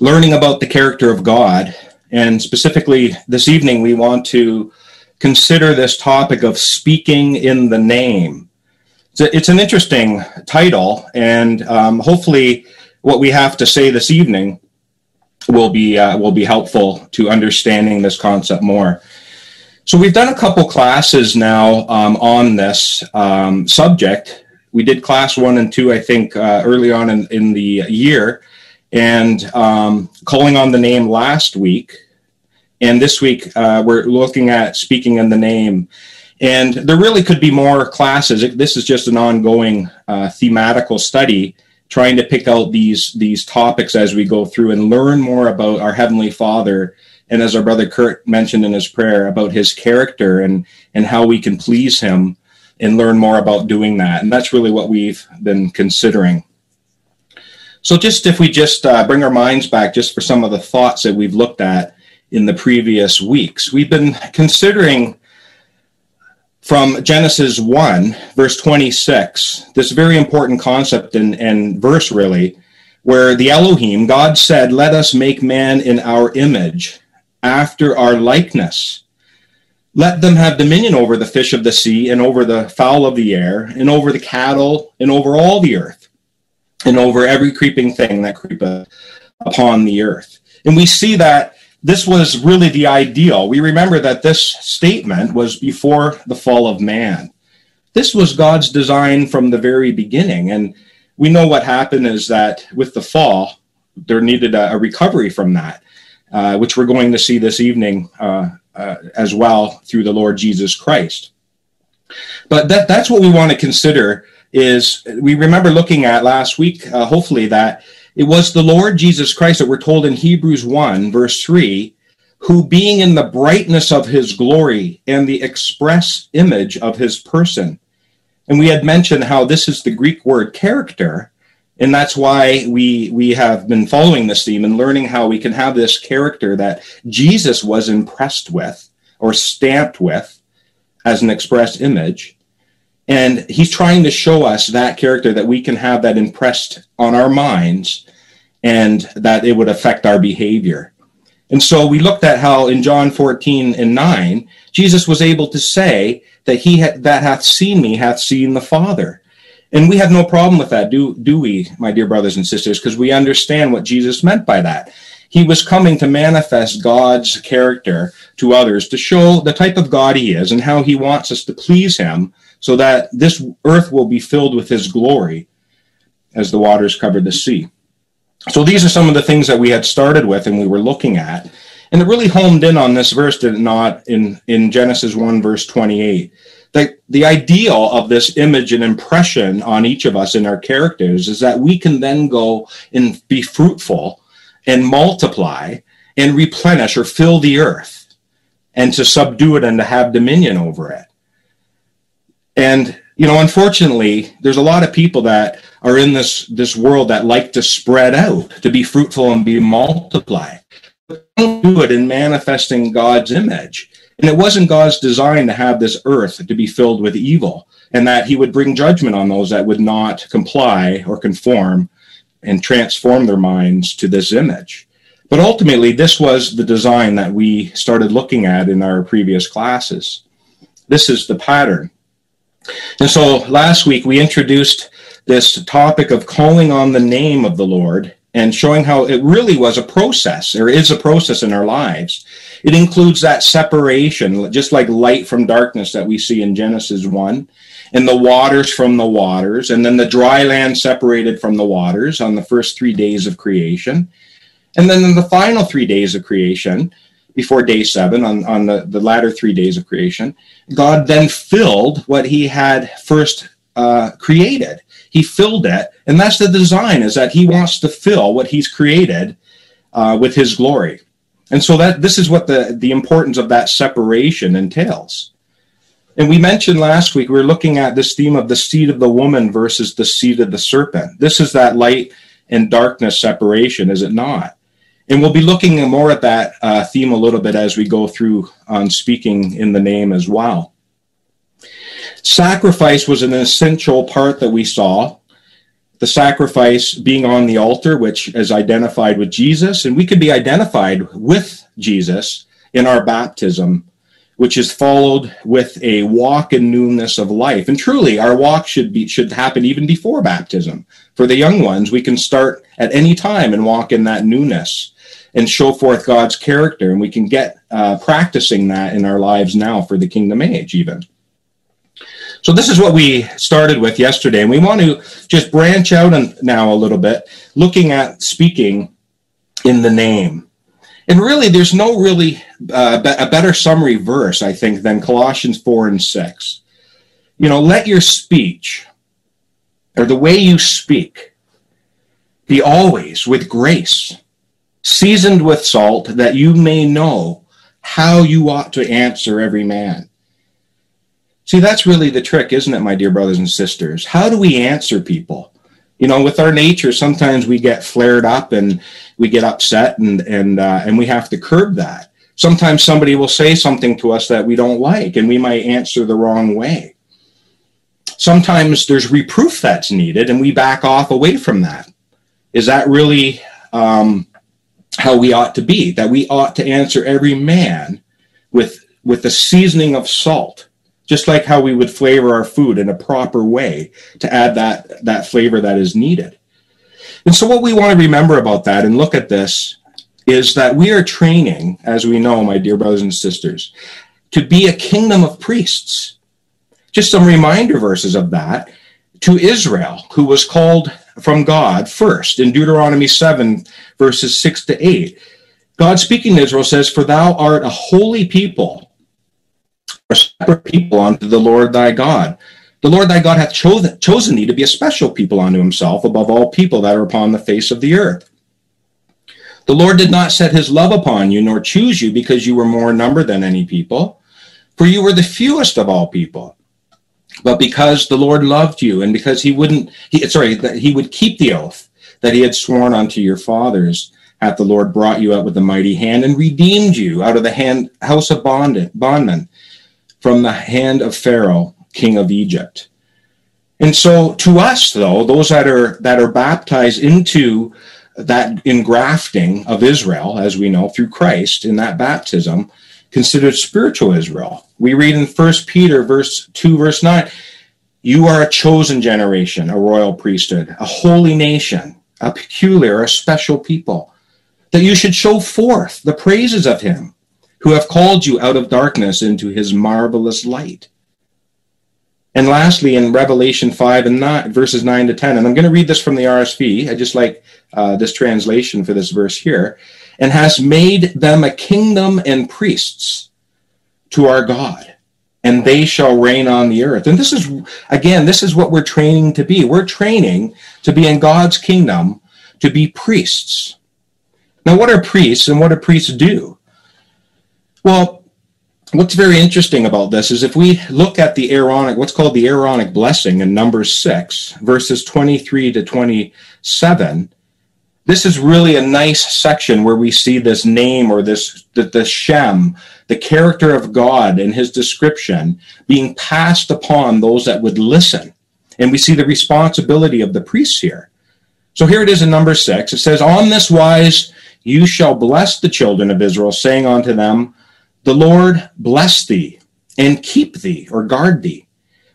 learning about the character of God. And specifically, this evening, we want to consider this topic of speaking in the name. It's, a, it's an interesting title, and um, hopefully, what we have to say this evening will be uh, will be helpful to understanding this concept more. So we've done a couple classes now um, on this um, subject. We did class one and two, I think, uh, early on in, in the year, and um, calling on the name last week. And this week, uh, we're looking at speaking in the name. And there really could be more classes. This is just an ongoing uh, thematical study trying to pick out these these topics as we go through and learn more about our heavenly father and as our brother kurt mentioned in his prayer about his character and and how we can please him and learn more about doing that and that's really what we've been considering so just if we just uh, bring our minds back just for some of the thoughts that we've looked at in the previous weeks we've been considering from Genesis 1, verse 26, this very important concept and, and verse, really, where the Elohim, God said, Let us make man in our image, after our likeness. Let them have dominion over the fish of the sea, and over the fowl of the air, and over the cattle, and over all the earth, and over every creeping thing that creepeth upon the earth. And we see that this was really the ideal. We remember that this statement was before the fall of man. This was God's design from the very beginning. And we know what happened is that with the fall, there needed a, recovery from that, uh, which we're going to see this evening uh, uh, as well through the Lord Jesus Christ. But that, that's what we want to consider is we remember looking at last week, uh, hopefully, that it was the Lord Jesus Christ that we're told in Hebrews 1, verse 3, who being in the brightness of his glory and the express image of his person. And we had mentioned how this is the Greek word character. And that's why we, we have been following this theme and learning how we can have this character that Jesus was impressed with or stamped with as an express image. And he's trying to show us that character that we can have that impressed on our minds and that it would affect our behavior. And so we looked at how in John 14 and 9, Jesus was able to say that he ha- that hath seen me hath seen the Father. And we have no problem with that, do, do we, my dear brothers and sisters, because we understand what Jesus meant by that. He was coming to manifest God's character to others, to show the type of God he is and how he wants us to please him so that this earth will be filled with his glory as the waters covered the sea. So these are some of the things that we had started with and we were looking at. And it really homed in on this verse, did it not, in, in Genesis 1, verse 28. That the ideal of this image and impression on each of us in our characters is that we can then go and be fruitful and multiply and replenish or fill the earth and to subdue it and to have dominion over it. And you know, unfortunately, there's a lot of people that are in this this world that like to spread out, to be fruitful and be multiply. But don't do it in manifesting God's image. And it wasn't God's design to have this earth to be filled with evil, and that He would bring judgment on those that would not comply or conform and transform their minds to this image. But ultimately, this was the design that we started looking at in our previous classes. This is the pattern. And so last week we introduced this topic of calling on the name of the Lord and showing how it really was a process. There is a process in our lives. It includes that separation, just like light from darkness that we see in Genesis 1, and the waters from the waters, and then the dry land separated from the waters on the first three days of creation. And then in the final three days of creation, before day seven, on, on the, the latter three days of creation, God then filled what he had first uh, created. He filled it, and that's the design, is that he wants to fill what he's created uh, with his glory. And so that this is what the, the importance of that separation entails. And we mentioned last week, we were looking at this theme of the seed of the woman versus the seed of the serpent. This is that light and darkness separation, is it not? And we'll be looking more at that uh, theme a little bit as we go through on speaking in the name as well. Sacrifice was an essential part that we saw. the sacrifice being on the altar, which is identified with Jesus, and we could be identified with Jesus in our baptism, which is followed with a walk in newness of life. And truly, our walk should be should happen even before baptism. For the young ones, we can start at any time and walk in that newness and show forth God's character, and we can get uh, practicing that in our lives now for the kingdom age, even. So this is what we started with yesterday, and we want to just branch out now a little bit, looking at speaking in the name. And really, there's no really uh, a better summary verse, I think, than Colossians 4 and 6. You know, let your speech or the way you speak be always with grace, seasoned with salt, that you may know how you ought to answer every man. See, that's really the trick, isn't it, my dear brothers and sisters? How do we answer people? You know, with our nature, sometimes we get flared up and we get upset, and and uh, and we have to curb that. Sometimes somebody will say something to us that we don't like, and we might answer the wrong way. Sometimes there's reproof that's needed, and we back off away from that. Is that really um, how we ought to be? That we ought to answer every man with with the seasoning of salt just like how we would flavor our food in a proper way to add that that flavor that is needed. And so what we want to remember about that and look at this is that we are training, as we know, my dear brothers and sisters, to be a kingdom of priests. Just some reminder verses of that to Israel, who was called from God first in Deuteronomy 7, verses 6 to 8. God speaking to Israel says, For thou art a holy people a separate people unto the Lord thy God. The Lord thy God hath chosen, chosen thee to be a special people unto himself above all people that are upon the face of the earth. The Lord did not set his love upon you, nor choose you because you were more number than any people, for you were the fewest of all people. But because the Lord loved you, and because he wouldn't, he, sorry, that he would keep the oath that he had sworn unto your fathers, hath the Lord brought you out with a mighty hand and redeemed you out of the hand, house of bond, bondmen from the hand of Pharaoh, king of Egypt. And so to us, though, those that are that are baptized into that engrafting of Israel, as we know, through Christ in that baptism, considered spiritual Israel. We read in First Peter verse 2, verse 9, you are a chosen generation, a royal priesthood, a holy nation, a peculiar, a special people, that you should show forth the praises of him who have called you out of darkness into his marvelous light. And lastly, in Revelation 5 and 9, verses 9 to 10, and I'm going to read this from the RSV. I just like uh, this translation for this verse here. And has made them a kingdom and priests to our God, and they shall reign on the earth. And this is, again, this is what we're training to be. We're training to be in God's kingdom, to be priests. Now, what are priests and what do priests do? Well, what's very interesting about this is if we look at the Aaronic, what's called the Aaronic blessing in Numbers 6, verses 23 to 27, this is really a nice section where we see this name or this the, the Shem, the character of God and his description being passed upon those that would listen. And we see the responsibility of the priests here. So here it is in number six. It says, On this wise you shall bless the children of Israel, saying unto them, the Lord bless thee and keep thee or guard thee.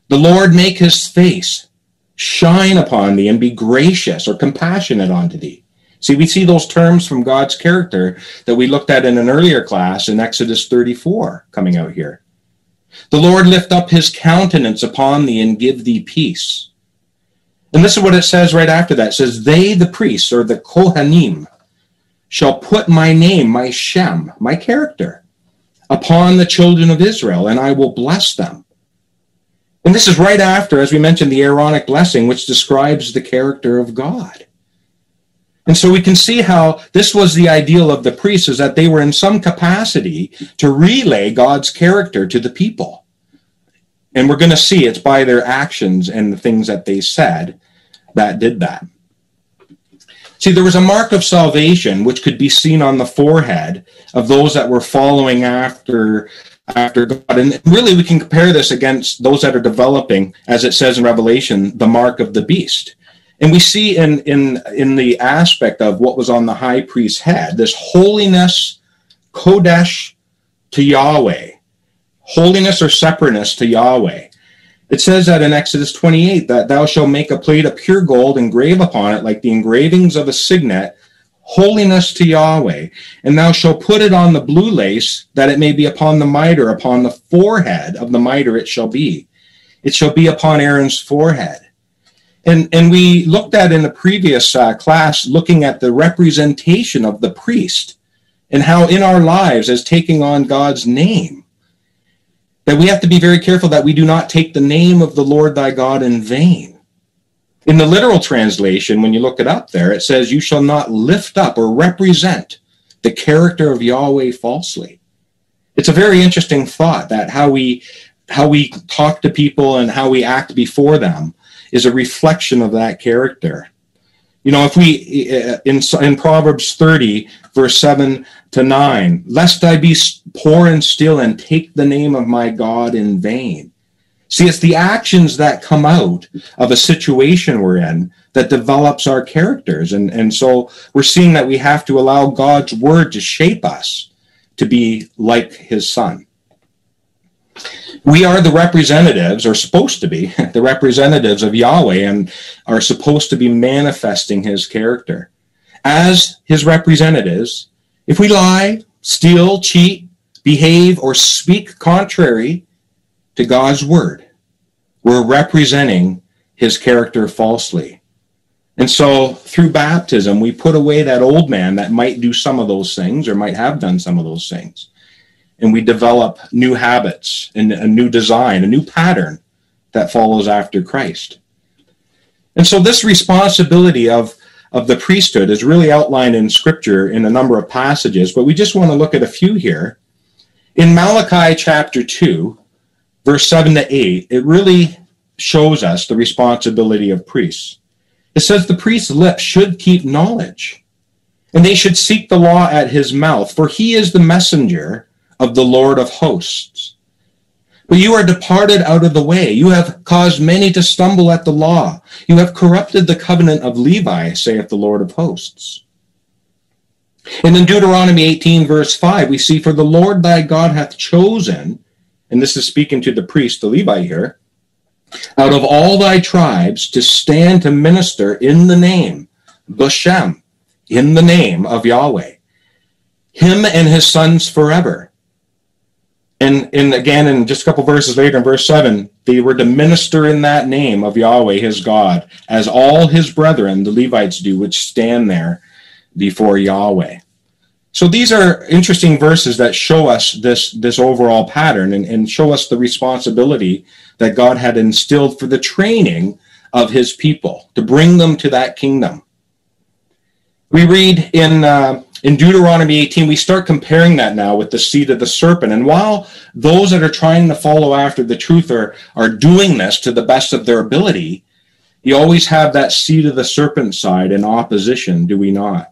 The Lord make his face shine upon thee and be gracious or compassionate unto thee. See, we see those terms from God's character that we looked at in an earlier class in Exodus 34 coming out here. The Lord lift up his countenance upon thee and give thee peace. And this is what it says right after that. It says, They, the priests, or the Kohanim, shall put my name, my Shem, my character, upon the children of Israel, and I will bless them. And this is right after, as we mentioned, the Aaronic blessing, which describes the character of God. And so we can see how this was the ideal of the priests, is that they were in some capacity to relay God's character to the people. And we're going to see it's by their actions and the things that they said that did that. See, there was a mark of salvation which could be seen on the forehead of those that were following after after God. And really, we can compare this against those that are developing, as it says in Revelation, the mark of the beast. And we see in, in, in the aspect of what was on the high priest's head, this holiness, Kodesh to Yahweh, holiness or separateness to Yahweh. It says that in Exodus 28 that thou shalt make a plate of pure gold, engrave upon it like the engravings of a signet, holiness to Yahweh. And thou shalt put it on the blue lace, that it may be upon the mitre, upon the forehead of the mitre it shall be. It shall be upon Aaron's forehead. And, and we looked at in the previous uh, class, looking at the representation of the priest and how in our lives as taking on God's name, that we have to be very careful that we do not take the name of the Lord thy God in vain. In the literal translation, when you look it up there, it says, You shall not lift up or represent the character of Yahweh falsely. It's a very interesting thought that how we how we talk to people and how we act before them is a reflection of that character. You know, if we eh, eh, in in Proverbs 30 verse 7 to 9, lest I be poor and still and take the name of my God in vain. See, it's the actions that come out of a situation we're in that develops our characters. And, and so we're seeing that we have to allow God's word to shape us to be like his son. We are the representatives, or supposed to be, the representatives of Yahweh and are supposed to be manifesting his character. As his representatives, if we lie, steal, cheat, behave, or speak contrary to God's word, we're representing his character falsely. And so through baptism, we put away that old man that might do some of those things or might have done some of those things. And we develop new habits and a new design, a new pattern that follows after Christ. And so this responsibility of of the priesthood is really outlined in scripture in a number of passages, but we just want to look at a few here. In Malachi chapter 2, verse 7 to 8, it really shows us the responsibility of priests. It says the priest's lips should keep knowledge, and they should seek the law at his mouth, for he is the messenger of the Lord of hosts. But you are departed out of the way. You have caused many to stumble at the law. You have corrupted the covenant of Levi, saith the Lord of hosts. And in Deuteronomy 18, verse 5, we see, For the Lord thy God hath chosen, and this is speaking to the priest, the Levi here, out of all thy tribes to stand to minister in the name, Bashem, in the name of Yahweh, him and his sons forever. And, and again, in just a couple verses later, in verse 7, they were to minister in that name of Yahweh, his God, as all his brethren, the Levites, do, which stand there before Yahweh. So these are interesting verses that show us this, this overall pattern and, and show us the responsibility that God had instilled for the training of his people to bring them to that kingdom. We read in uh, in Deuteronomy 18, we start comparing that now with the seed of the serpent. And while those that are trying to follow after the truth are, are doing this to the best of their ability, you always have that seed of the serpent side in opposition, do we not?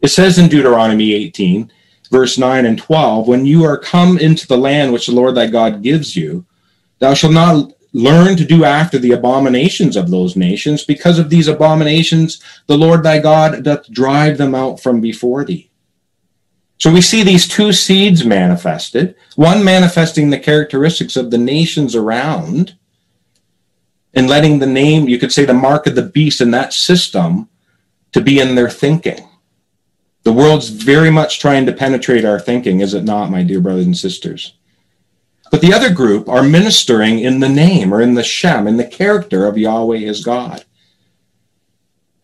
It says in Deuteronomy 18, verse 9 and 12, when you are come into the land which the Lord thy God gives you, thou shalt not Learn to do after the abominations of those nations. Because of these abominations, the Lord thy God doth drive them out from before thee. So we see these two seeds manifested, one manifesting the characteristics of the nations around, and letting the name, you could say the mark of the beast in that system to be in their thinking. The world's very much trying to penetrate our thinking, is it not, my dear brothers and sisters? But the other group are ministering in the name or in the Shem, in the character of Yahweh as God.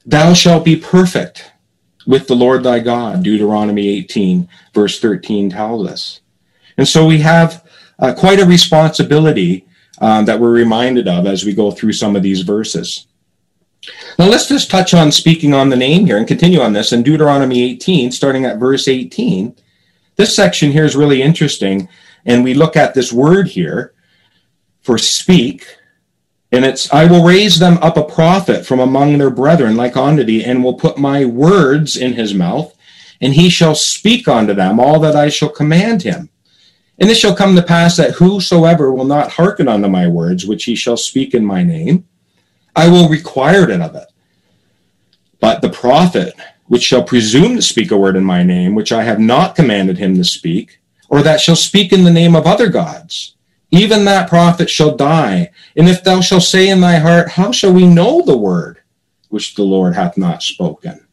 Thou shalt be perfect with the Lord thy God, Deuteronomy 18, verse 13 tells us. And so we have uh, quite a responsibility um, that we're reminded of as we go through some of these verses. Now let's just touch on speaking on the name here and continue on this in Deuteronomy 18, starting at verse 18. This section here is really interesting and we look at this word here for speak, and it's, I will raise them up a prophet from among their brethren like unto thee, and will put my words in his mouth, and he shall speak unto them all that I shall command him. And it shall come to pass that whosoever will not hearken unto my words, which he shall speak in my name, I will require it of it. But the prophet, which shall presume to speak a word in my name, which I have not commanded him to speak, or that shall speak in the name of other gods, even that prophet shall die. And if thou shalt say in thy heart, How shall we know the word which the Lord hath not spoken?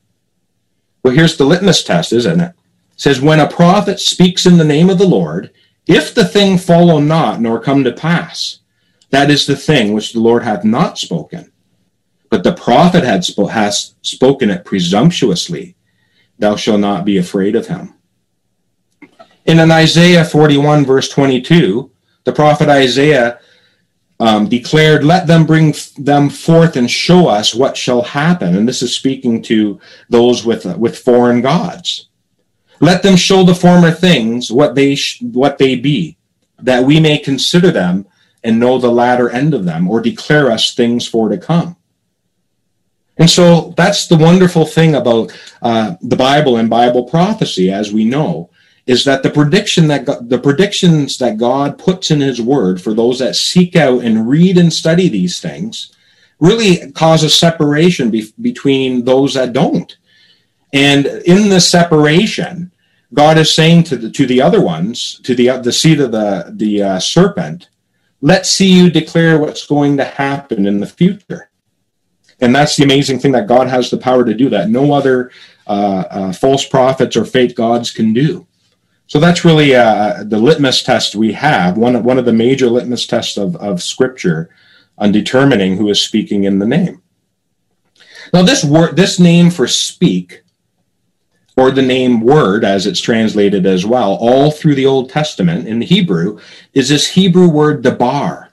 Well, here's the litmus test, isn't it? it says, When a prophet speaks in the name of the Lord, if the thing follow not nor come to pass, that is the thing which the Lord hath not spoken. But the prophet had sp- has spoken it presumptuously. Thou shalt not be afraid of him. And in Isaiah 41, verse 22, the prophet Isaiah um, declared, Let them bring them forth and show us what shall happen. And this is speaking to those with, uh, with foreign gods. Let them show the former things what they, sh- what they be, that we may consider them and know the latter end of them, or declare us things for to come. And so that's the wonderful thing about uh, the Bible and Bible prophecy, as we know, is that the prediction that God, the predictions that God puts in His Word for those that seek out and read and study these things really causes a separation be- between those that don't. And in the separation, God is saying to the to the other ones, to the the seed of the the uh, serpent, let's see you declare what's going to happen in the future. And that's the amazing thing that God has the power to do that. No other uh, uh, false prophets or fake gods can do. So that's really uh, the litmus test we have, one, one of the major litmus tests of, of Scripture on determining who is speaking in the name. Now, this word, this name for speak, or the name word as it's translated as well, all through the Old Testament in Hebrew, is this Hebrew word dabar.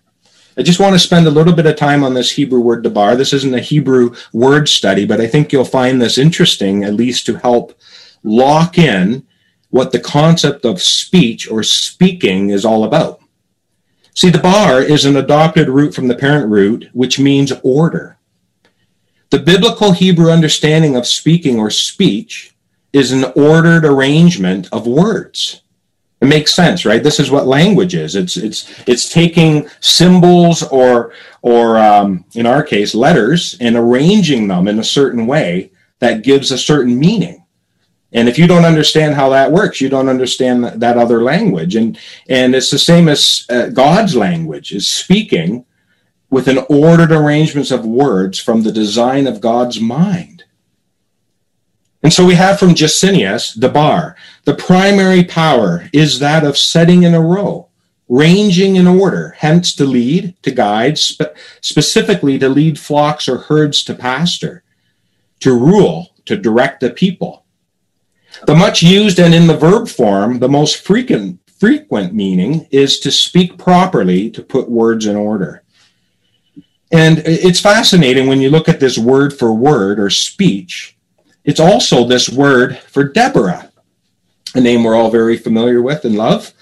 I just want to spend a little bit of time on this Hebrew word dabar. This isn't a Hebrew word study, but I think you'll find this interesting, at least to help lock in what the concept of speech or speaking is all about. See, dabar is an adopted root from the parent root, which means order. The biblical Hebrew understanding of speaking or speech is an ordered arrangement of words. It makes sense, right? This is what language is. It's it's it's taking symbols or or um, in our case letters and arranging them in a certain way that gives a certain meaning. And if you don't understand how that works, you don't understand that, other language. And and it's the same as uh, God's language is speaking with an ordered arrangements of words from the design of God's mind. And so we have from Gesenius dabar. The primary power is that of setting in a row, ranging in order, hence to lead, to guide, spe- specifically to lead flocks or herds to pasture, to rule, to direct the people the much used and in the verb form, the most frequent, frequent meaning is to speak properly, to put words in order. And it's fascinating when you look at this word for word or speech. It's also this word for Deborah, a name we're all very familiar with and love.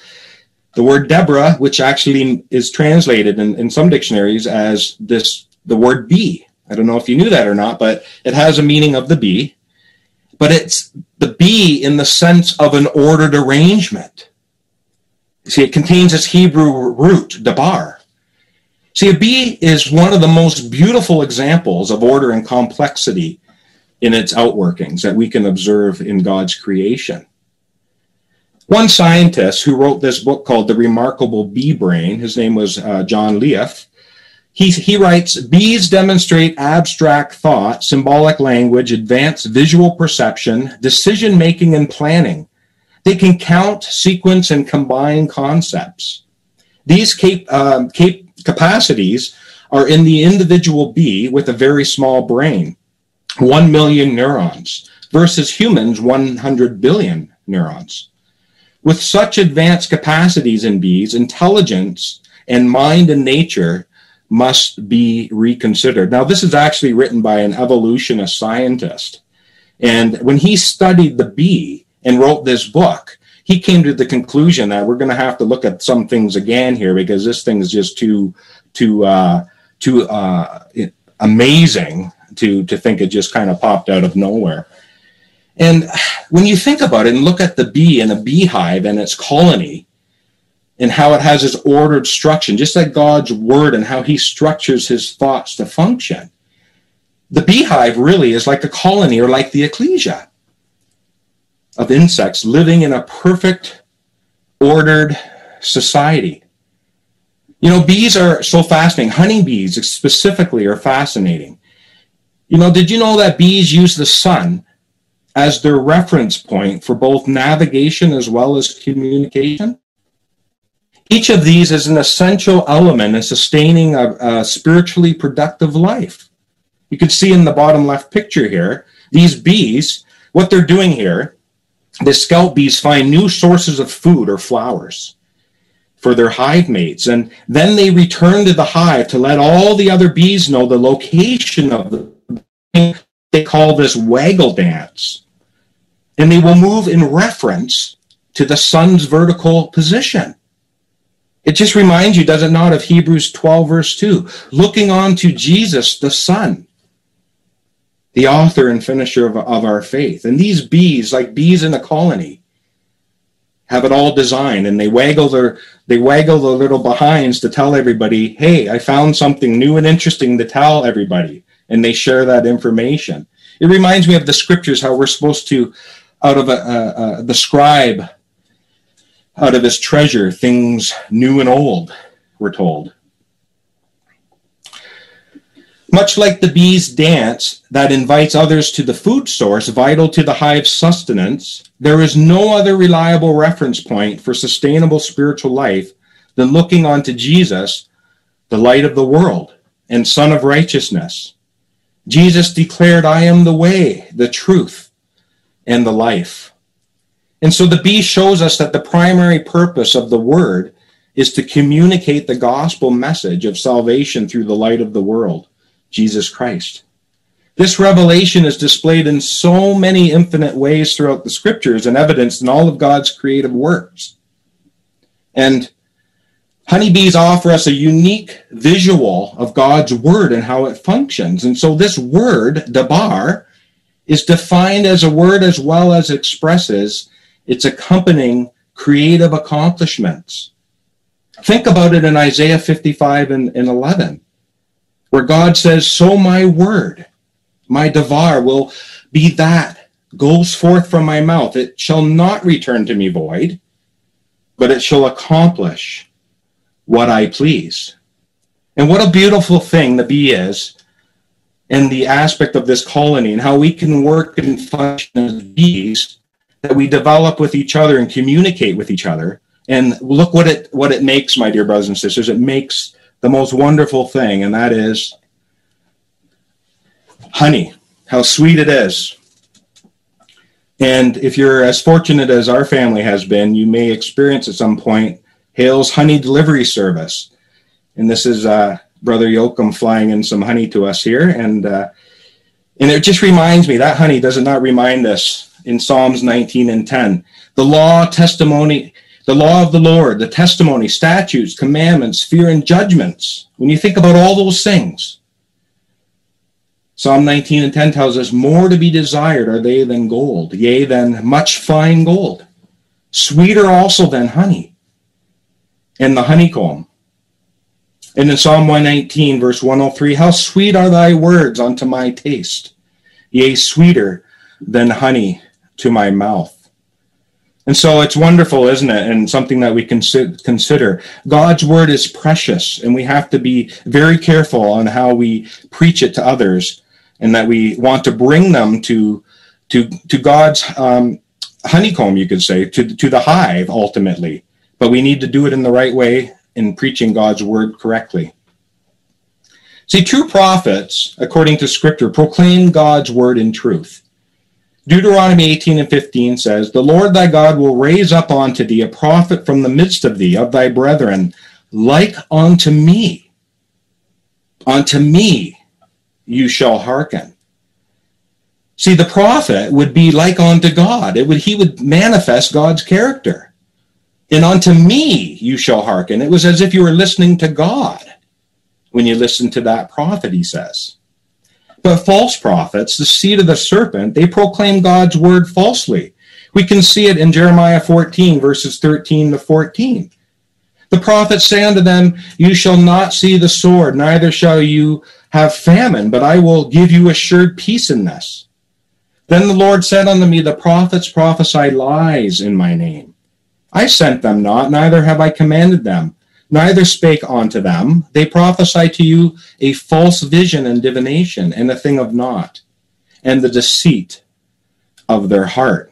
The word Deborah, which actually is translated in, in some dictionaries as this the word bee. I don't know if you knew that or not, but it has a meaning of the bee but it's the bee in the sense of an ordered arrangement. See, it contains its Hebrew root, dabar. See, a bee is one of the most beautiful examples of order and complexity in its outworkings that we can observe in God's creation. One scientist who wrote this book called The Remarkable Bee Brain, his name was uh, John Leaf, he, he writes, bees demonstrate abstract thought, symbolic language, advanced visual perception, decision making, and planning. They can count, sequence, and combine concepts. These cap, uh, cap, capacities are in the individual bee with a very small brain, 1 million neurons, versus humans, 100 billion neurons. With such advanced capacities in bees, intelligence and mind and nature must be reconsidered. Now, this is actually written by an evolutionist scientist. And when he studied the bee and wrote this book, he came to the conclusion that we're going to have to look at some things again here because this thing is just too, too, uh, too uh, amazing to to think it just kind of popped out of nowhere. And when you think about it and look at the bee and a beehive and its colony, and how it has its ordered structure, just like God's word and how he structures his thoughts to function. the beehive really is like a colony or like the ecclesia of insects living in a perfect, ordered society. You know, bees are so fascinating. Honeybees specifically are fascinating. You know, did you know that bees use the sun as their reference point for both navigation as well as communication? Each of these is an essential element in sustaining a, a spiritually productive life. You can see in the bottom left picture here, these bees, what they're doing here, the scout bees find new sources of food or flowers for their hive mates. And then they return to the hive to let all the other bees know the location of the they call this waggle dance. And they will move in reference to the sun's vertical position. It just reminds you, does it not, of Hebrews 12, verse 2, looking on to Jesus, the Son, the author and finisher of, of our faith. And these bees, like bees in a colony, have it all designed and they waggle their they waggle their little behinds to tell everybody, hey, I found something new and interesting to tell everybody. And they share that information. It reminds me of the scriptures, how we're supposed to, out of a, a, a the scribe, out of his treasure, things new and old, we're told. Much like the bee's dance that invites others to the food source vital to the hive's sustenance, there is no other reliable reference point for sustainable spiritual life than looking onto Jesus, the light of the world and Son of righteousness. Jesus declared, I am the way, the truth, and the life. And so the bee shows us that the primary purpose of the word is to communicate the gospel message of salvation through the light of the world. Jesus Christ. This revelation is displayed in so many infinite ways throughout the scriptures and evidenced in all of God's creative works. And honeybees offer us a unique visual of God's word and how it functions. And so this word, dabar, is defined as a word as well as expresses its accompanying creative accomplishments. Think about it in Isaiah 55 and, and 11 where God says, So my word, my davar, will be that goes forth from my mouth. It shall not return to me void, but it shall accomplish what I please. And what a beautiful thing the bee is, and the aspect of this colony, and how we can work and function as bees, that we develop with each other and communicate with each other. And look what it what it makes, my dear brothers and sisters. It makes the most wonderful thing, and that is honey, how sweet it is. And if you're as fortunate as our family has been, you may experience at some point Hale's honey delivery service. And this is uh, Brother Yoakum flying in some honey to us here. And, uh, and it just reminds me that honey does it not remind us in Psalms 19 and 10. The law, testimony, the law of the Lord, the testimony, statutes, commandments, fear, and judgments. When you think about all those things, Psalm 19 and 10 tells us, More to be desired are they than gold, yea, than much fine gold, sweeter also than honey, and the honeycomb. And in Psalm 119, verse 103, How sweet are thy words unto my taste, yea, sweeter than honey to my mouth. And so it's wonderful, isn't it? And something that we can consider. God's word is precious, and we have to be very careful on how we preach it to others, and that we want to bring them to to to God's um, honeycomb, you could say, to to the hive ultimately. But we need to do it in the right way in preaching God's word correctly. See, true prophets, according to Scripture, proclaim God's word in truth. Deuteronomy 18 and 15 says, The Lord thy God will raise up unto thee a prophet from the midst of thee, of thy brethren, like unto me. Unto me you shall hearken. See, the prophet would be like unto God. It would, he would manifest God's character. And unto me you shall hearken. It was as if you were listening to God when you listened to that prophet, he says. But false prophets, the seed of the serpent, they proclaim God's word falsely. We can see it in Jeremiah 14, verses 13 to 14. The prophets say unto them, You shall not see the sword, neither shall you have famine, but I will give you assured peace in this. Then the Lord said unto me, The prophets prophesy lies in my name. I sent them not, neither have I commanded them, neither spake unto them. They prophesy to you a false vision and divination, and a thing of naught, and the deceit of their heart.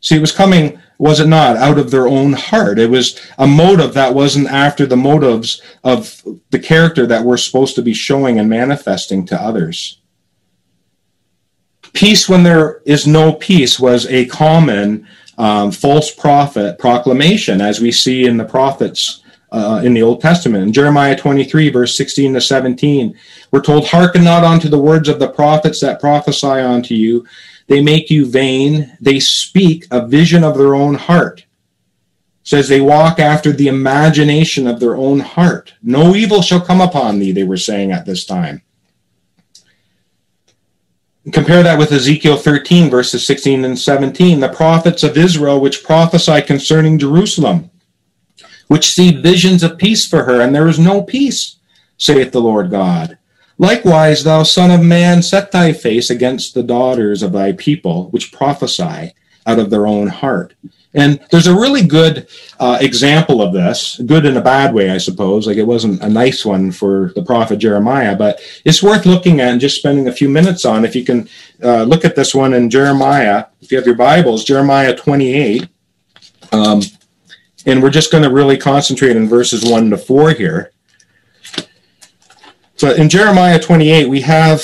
See, it was coming, was it not, out of their own heart. It was a motive that wasn't after the motives of the character that we're supposed to be showing and manifesting to others. Peace when there is no peace was a common um, false prophet proclamation, as we see in the prophets uh, in the Old Testament. In Jeremiah 23, verse 16 to 17, we're told, Hearken not unto the words of the prophets that prophesy unto you. They make you vain. They speak a vision of their own heart. It says they walk after the imagination of their own heart. No evil shall come upon thee, they were saying at this time. Compare that with Ezekiel 13, verses 16 and 17. The prophets of Israel, which prophesy concerning Jerusalem, which see visions of peace for her, and there is no peace, saith the Lord God. Likewise, thou son of man, set thy face against the daughters of thy people, which prophesy out of their own heart. And there's a really good uh, example of this, good in a bad way, I suppose. Like it wasn't a nice one for the prophet Jeremiah, but it's worth looking at and just spending a few minutes on. If you can uh, look at this one in Jeremiah, if you have your Bibles, Jeremiah 28. Um, and we're just going to really concentrate in verses 1 to 4 here. So in Jeremiah 28, we have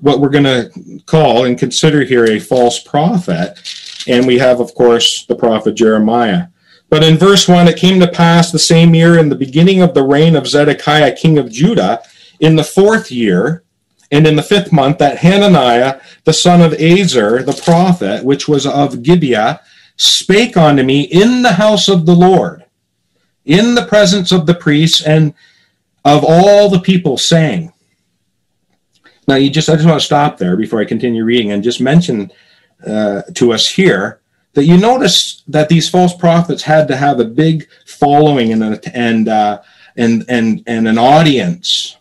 what we're going to call and consider here a false prophet and we have, of course, the prophet Jeremiah. But in verse 1, it came to pass the same year in the beginning of the reign of Zedekiah, king of Judah, in the fourth year, and in the fifth month, that Hananiah, the son of Azur, the prophet, which was of Gibeah, spake unto me in the house of the Lord, in the presence of the priests and of all the people, saying, Now, you just, I just want to stop there before I continue reading and just mention uh, to us here that you notice that these false prophets had to have a big following and and uh, and and and an audience.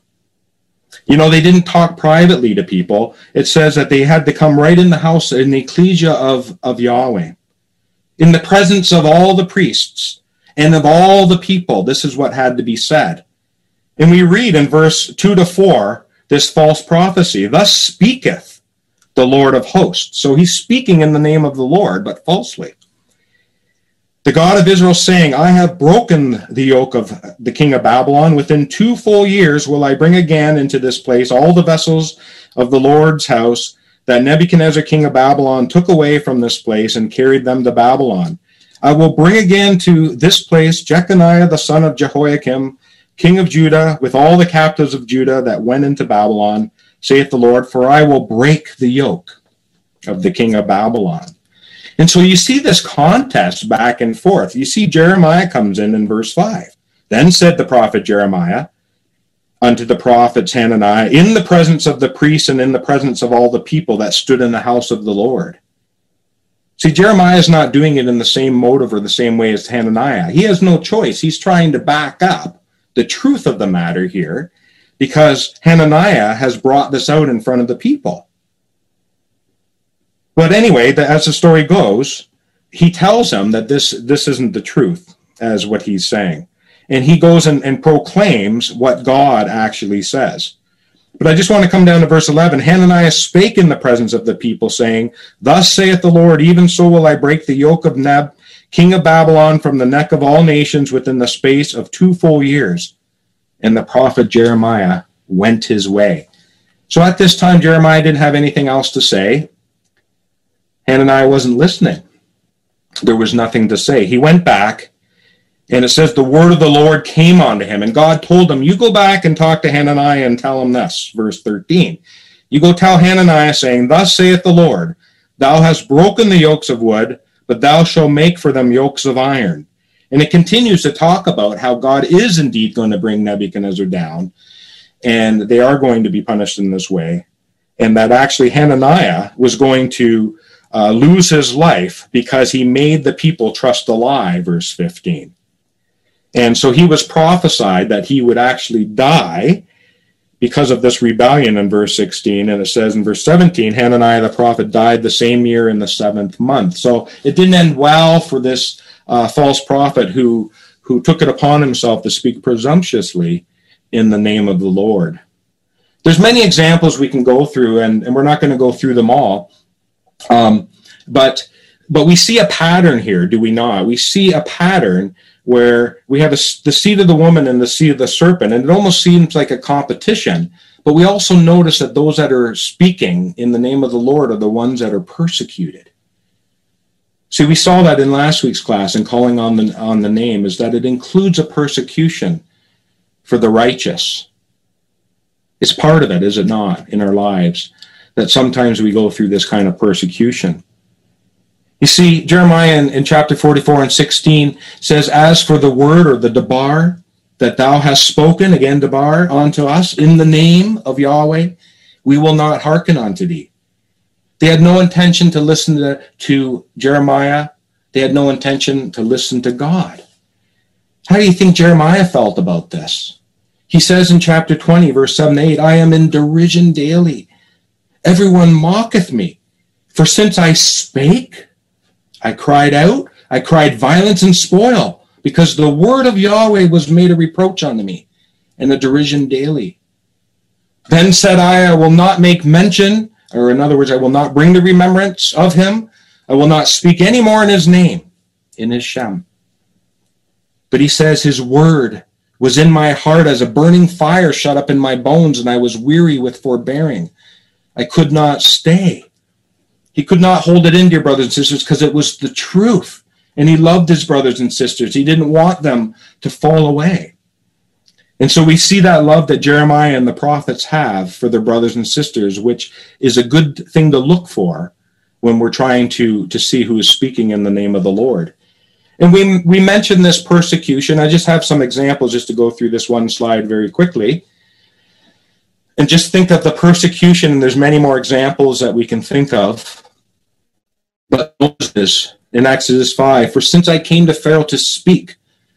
You know, they didn't talk privately to people. It says that they had to come right in the house in the ecclesia of, of Yahweh, in the presence of all the priests and of all the people. This is what had to be said. And we read in verse 2 to 4 this false prophecy Thus speaketh the Lord of hosts. So he's speaking in the name of the Lord, but falsely. The God of Israel saying, I have broken the yoke of the king of Babylon. Within two full years will I bring again into this place all the vessels of the Lord's house that Nebuchadnezzar, king of Babylon, took away from this place and carried them to Babylon. I will bring again to this place Jeconiah the son of Jehoiakim, king of Judah, with all the captives of Judah that went into Babylon saith the Lord, for I will break the yoke of the king of Babylon. And so you see this contest back and forth. You see Jeremiah comes in in verse 5. Then said the prophet Jeremiah unto the prophets Hananiah, in the presence of the priests and in the presence of all the people that stood in the house of the Lord. See, Jeremiah is not doing it in the same motive or the same way as Hananiah. He has no choice. He's trying to back up the truth of the matter here because Hananiah has brought this out in front of the people. But anyway, as the story goes, he tells him that this, this isn't the truth, as what he's saying. And he goes and, and proclaims what God actually says. But I just want to come down to verse 11. Hananiah spake in the presence of the people, saying, Thus saith the Lord, even so will I break the yoke of Neb, king of Babylon, from the neck of all nations within the space of two full years and the prophet Jeremiah went his way. So at this time, Jeremiah didn't have anything else to say. Hananiah wasn't listening. There was nothing to say. He went back, and it says the word of the Lord came unto him, and God told him, You go back and talk to Hananiah and tell him this. Verse 13. You go tell Hananiah, saying, Thus saith the Lord, Thou hast broken the yokes of wood, but thou shalt make for them yokes of iron. And it continues to talk about how God is indeed going to bring Nebuchadnezzar down, and they are going to be punished in this way. And that actually Hananiah was going to uh, lose his life because he made the people trust a lie, verse 15. And so he was prophesied that he would actually die because of this rebellion in verse 16. And it says in verse 17, Hananiah the prophet died the same year in the seventh month. So it didn't end well for this uh, false prophet who, who took it upon himself to speak presumptuously in the name of the Lord. There's many examples we can go through, and, and we're not going to go through them all. Um, but but we see a pattern here, do we not? We see a pattern where we have a, the seed of the woman and the seed of the serpent, and it almost seems like a competition. But we also notice that those that are speaking in the name of the Lord are the ones that are persecuted. See, we saw that in last week's class in calling on the on the name is that it includes a persecution for the righteous. It's part of it, is it not, in our lives, that sometimes we go through this kind of persecution. You see, Jeremiah in, in, chapter 44 and 16 says, As for the word or the dabar that thou hast spoken, again, dabar, unto us in the name of Yahweh, we will not hearken unto thee. They had no intention to listen to, to Jeremiah. They had no intention to listen to God. How do you think Jeremiah felt about this? He says in chapter 20, verse 7 8, I am in derision daily. Everyone mocketh me. For since I spake, I cried out, I cried violence and spoil, because the word of Yahweh was made a reproach unto me, and a derision daily. Then said I, I will not make mention, or in other words, I will not bring the remembrance of him. I will not speak any more in his name, in his Shem. But he says, His word was in my heart as a burning fire shut up in my bones, and I was weary with forbearing. I could not stay. He could not hold it in, dear brothers and sisters, because it was the truth. And he loved his brothers and sisters. He didn't want them to fall away. And so we see that love that Jeremiah and the prophets have for their brothers and sisters, which is a good thing to look for when we're trying to, to see who is speaking in the name of the Lord. And we, we mentioned this persecution. I just have some examples just to go through this one slide very quickly and just think of the persecution and there's many more examples that we can think of but Moses in Exodus 5 For since I came to Pharaoh to speak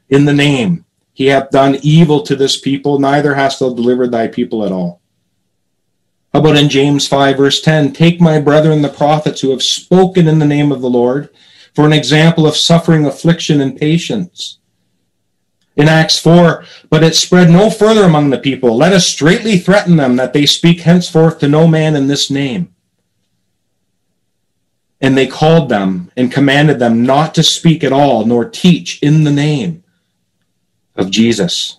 in the name, he hath done evil to this people, neither hast thou delivered thy people at all. How about in James 5, verse 10? Take my brethren, the prophets, who have spoken in the name of the Lord, for an example of suffering, affliction, and patience. In Acts 4, but it spread no further among the people. Let us straightly threaten them that they speak henceforth to no man in this name. And they called them and commanded them not to speak at all, nor teach in the name of Jesus.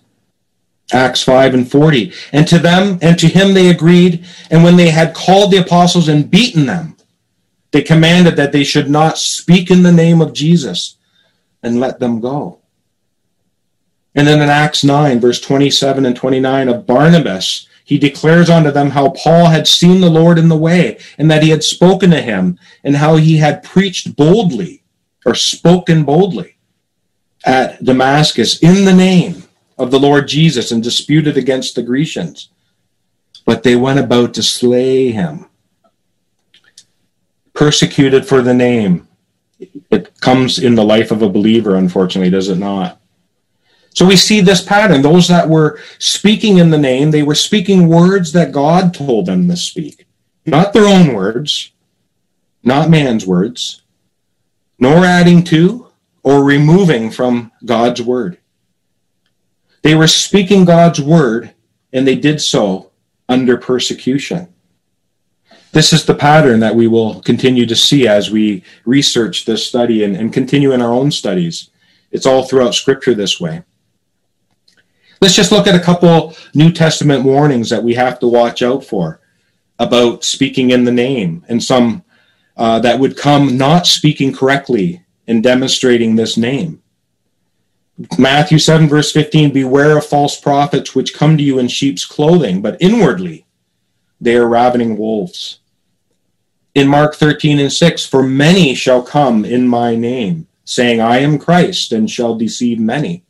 Acts 5 and 40. And to them and to him they agreed. And when they had called the apostles and beaten them, they commanded that they should not speak in the name of Jesus and let them go. And then in Acts 9, verse 27 and 29 of Barnabas, he declares unto them how Paul had seen the Lord in the way, and that he had spoken to him, and how he had preached boldly, or spoken boldly, at Damascus in the name of the Lord Jesus, and disputed against the Grecians. But they went about to slay him. Persecuted for the name. It comes in the life of a believer, unfortunately, does it not? So we see this pattern. Those that were speaking in the name, they were speaking words that God told them to speak, not their own words, not man's words, nor adding to or removing from God's word. They were speaking God's word, and they did so under persecution. This is the pattern that we will continue to see as we research this study and, and continue in our own studies. It's all throughout Scripture this way. Let's just look at a couple New Testament warnings that we have to watch out for about speaking in the name and some uh, that would come not speaking correctly and demonstrating this name. Matthew 7, verse 15 Beware of false prophets which come to you in sheep's clothing, but inwardly they are ravening wolves. In Mark 13 and 6, For many shall come in my name, saying, I am Christ, and shall deceive many.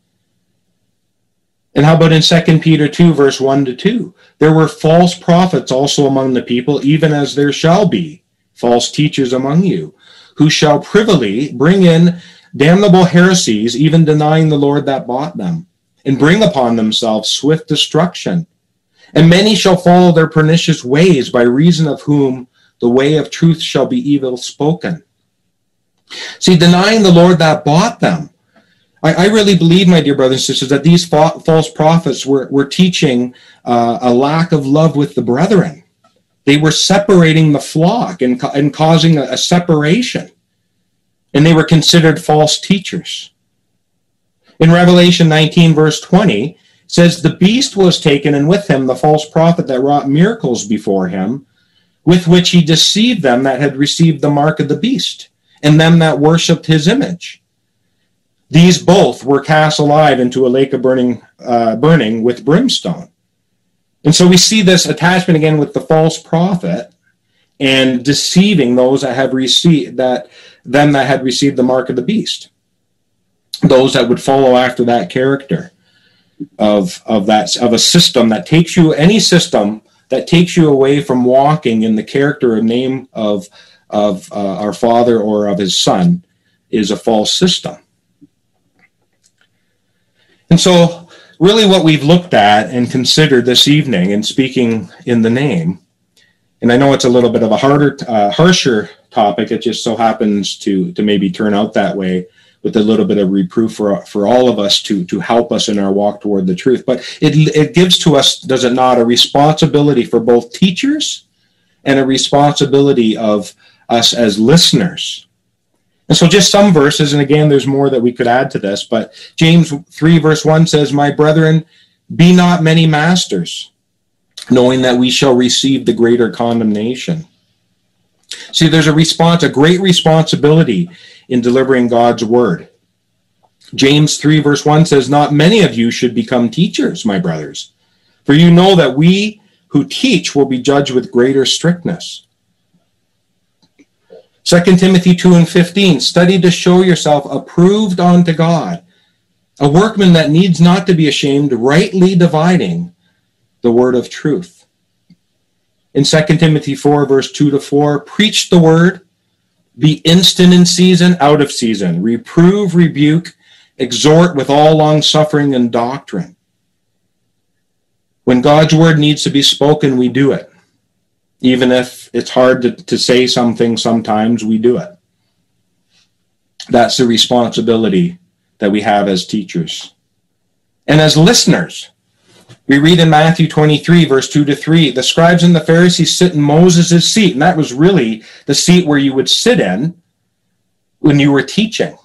And how about in 2 Peter 2, verse 1 to 2? There were false prophets also among the people, even as there shall be false teachers among you, who shall privily bring in damnable heresies, even denying the Lord that bought them, and bring upon themselves swift destruction. And many shall follow their pernicious ways, by reason of whom the way of truth shall be evil spoken. See, denying the Lord that bought them. I, I really believe, my dear brothers and sisters, that these fa- false prophets were, were teaching uh, a lack of love with the brethren. They were separating the flock and, and causing a, a separation. And they were considered false teachers. In Revelation 19, verse 20, says, The beast was taken, and with him the false prophet that wrought miracles before him, with which he deceived them that had received the mark of the beast, and them that worshipped his image. These both were cast alive into a lake of burning, uh, burning with brimstone. And so we see this attachment again with the false prophet and deceiving those that have received that them that had received the mark of the beast those that would follow after that character of of that of a system that takes you any system that takes you away from walking in the character or name of of uh, our father or of his son is a false system and so really what we've looked at and considered this evening in speaking in the name and i know it's a little bit of a harder uh, harsher topic it just so happens to to maybe turn out that way with a little bit of reproof for for all of us to to help us in our walk toward the truth. But it it gives to us, does it not, a responsibility for both teachers and a responsibility of us as listeners. And so just some verses, and again, there's more that we could add to this, but James 3, verse 1 says, My brethren, be not many masters, knowing that we shall receive the greater condemnation. See, there's a response, a great responsibility in delivering God's word. James 3, verse 1 says, Not many of you should become teachers, my brothers, for you know that we who teach will be judged with greater strictness. 2 Timothy 2 and 15, study to show yourself approved unto God, a workman that needs not to be ashamed, rightly dividing the word of truth. In 2 Timothy 4, verse 2 to 4, preach the word, be instant in season, out of season. Reprove, rebuke, exhort with all long suffering and doctrine. When God's word needs to be spoken, we do it. Even if it's hard to, to say something sometimes, we do it. That's the responsibility that we have as teachers. And as listeners, we read in Matthew 23, verse 2 to 3, the scribes and the Pharisees sit in Moses' seat. And that was really the seat where you would sit in when you were teaching.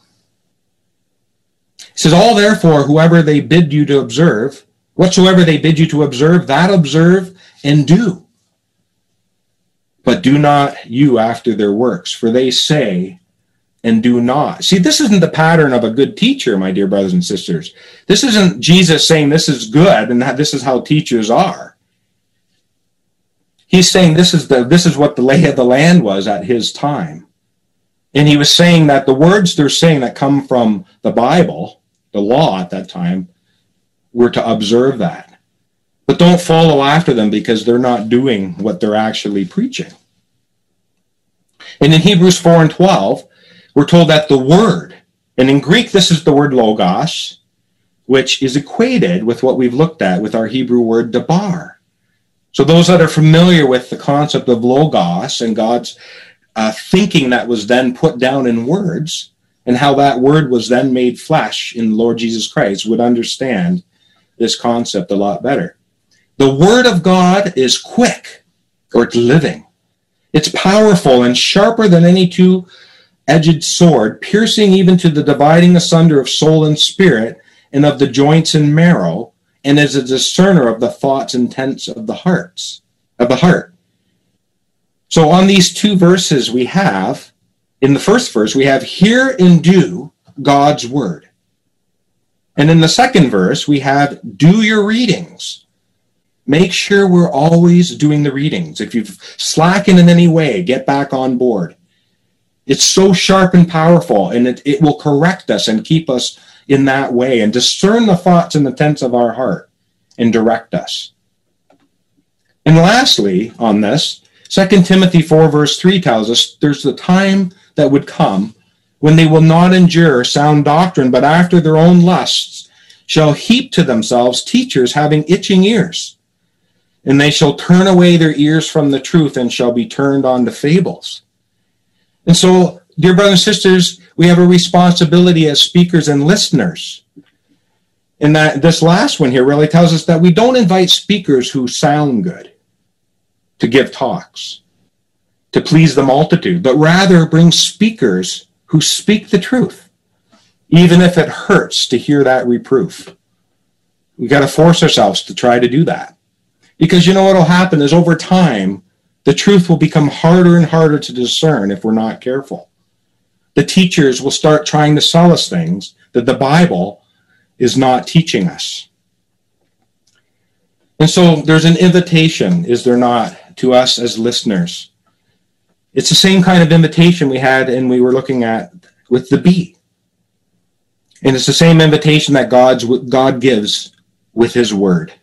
He says, All therefore, whoever they bid you to observe, whatsoever they bid you to observe, that observe and do. But do not you after their works, for they say and do not. See, this isn't the pattern of a good teacher, my dear brothers and sisters. This isn't Jesus saying this is good and that this is how teachers are. He's saying this is the this is what the lay of the land was at his time. And he was saying that the words they're saying that come from the Bible, the law at that time, were to observe that. But don't follow after them because they're not doing what they're actually preaching. And in Hebrews 4 and 12, we're told that the word, and in Greek, this is the word logos, which is equated with what we've looked at with our Hebrew word dabar. So, those that are familiar with the concept of logos and God's uh, thinking that was then put down in words, and how that word was then made flesh in Lord Jesus Christ, would understand this concept a lot better. The word of God is quick, or living. It's powerful and sharper than any two edged sword, piercing even to the dividing asunder of soul and spirit, and of the joints and marrow, and is a discerner of the thoughts and intents of the hearts, of the heart. So on these two verses we have, in the first verse, we have hear and do God's word. And in the second verse, we have do your readings. Make sure we're always doing the readings. If you've slackened in any way, get back on board. It's so sharp and powerful, and it, it will correct us and keep us in that way and discern the thoughts and intents of our heart and direct us. And lastly, on this, 2 Timothy 4, verse 3 tells us there's the time that would come when they will not endure sound doctrine, but after their own lusts shall heap to themselves teachers having itching ears, and they shall turn away their ears from the truth and shall be turned on to fables. And so, dear brothers and sisters, we have a responsibility as speakers and listeners. And that this last one here really tells us that we don't invite speakers who sound good to give talks, to please the multitude, but rather bring speakers who speak the truth, even if it hurts to hear that reproof. We got to force ourselves to try to do that. Because you know what'll happen is over time, the truth will become harder and harder to discern if we're not careful. The teachers will start trying to sell us things that the Bible is not teaching us. And so there's an invitation, is there not, to us as listeners? It's the same kind of invitation we had and we were looking at with the bee. And it's the same invitation that God's God gives with his word.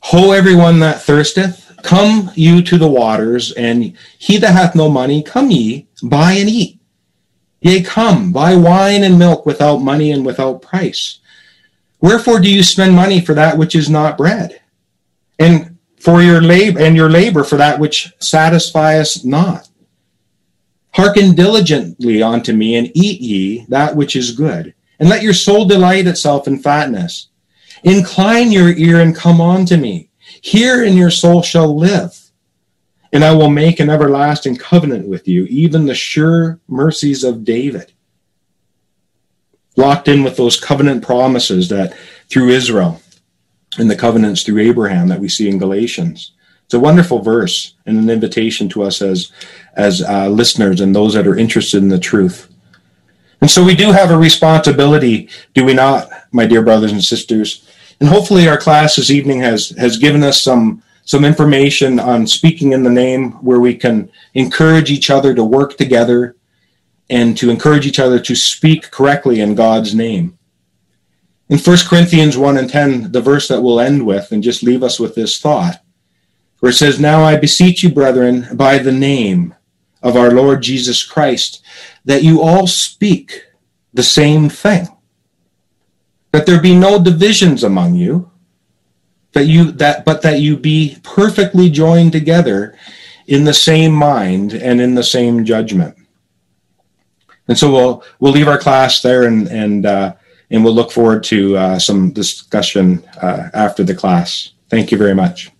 Ho, everyone that thirsteth, come you to the waters, and he that hath no money, come ye, buy and eat. Yea, come, buy wine and milk without money and without price. Wherefore do you spend money for that which is not bread? And for your labor and your labor for that which satisfieth not. Hearken diligently unto me, and eat ye that which is good, and let your soul delight itself in fatness Incline your ear and come unto me. Hear, and your soul shall live. And I will make an everlasting covenant with you, even the sure mercies of David. Locked in with those covenant promises that through Israel and the covenants through Abraham that we see in Galatians. It's a wonderful verse and an invitation to us as, as uh, listeners and those that are interested in the truth. And so we do have a responsibility, do we not, my dear brothers and sisters, and hopefully our class this evening has, has given us some, some information on speaking in the name where we can encourage each other to work together and to encourage each other to speak correctly in God's name. In 1 Corinthians 1 and 10, the verse that we'll end with and just leave us with this thought, where it says, Now I beseech you, brethren, by the name of our Lord Jesus Christ, that you all speak the same thing that there be no divisions among you that you that but that you be perfectly joined together in the same mind and in the same judgment. And so we'll we'll leave our class there and and uh, and we'll look forward to uh, some discussion uh, after the class. Thank you very much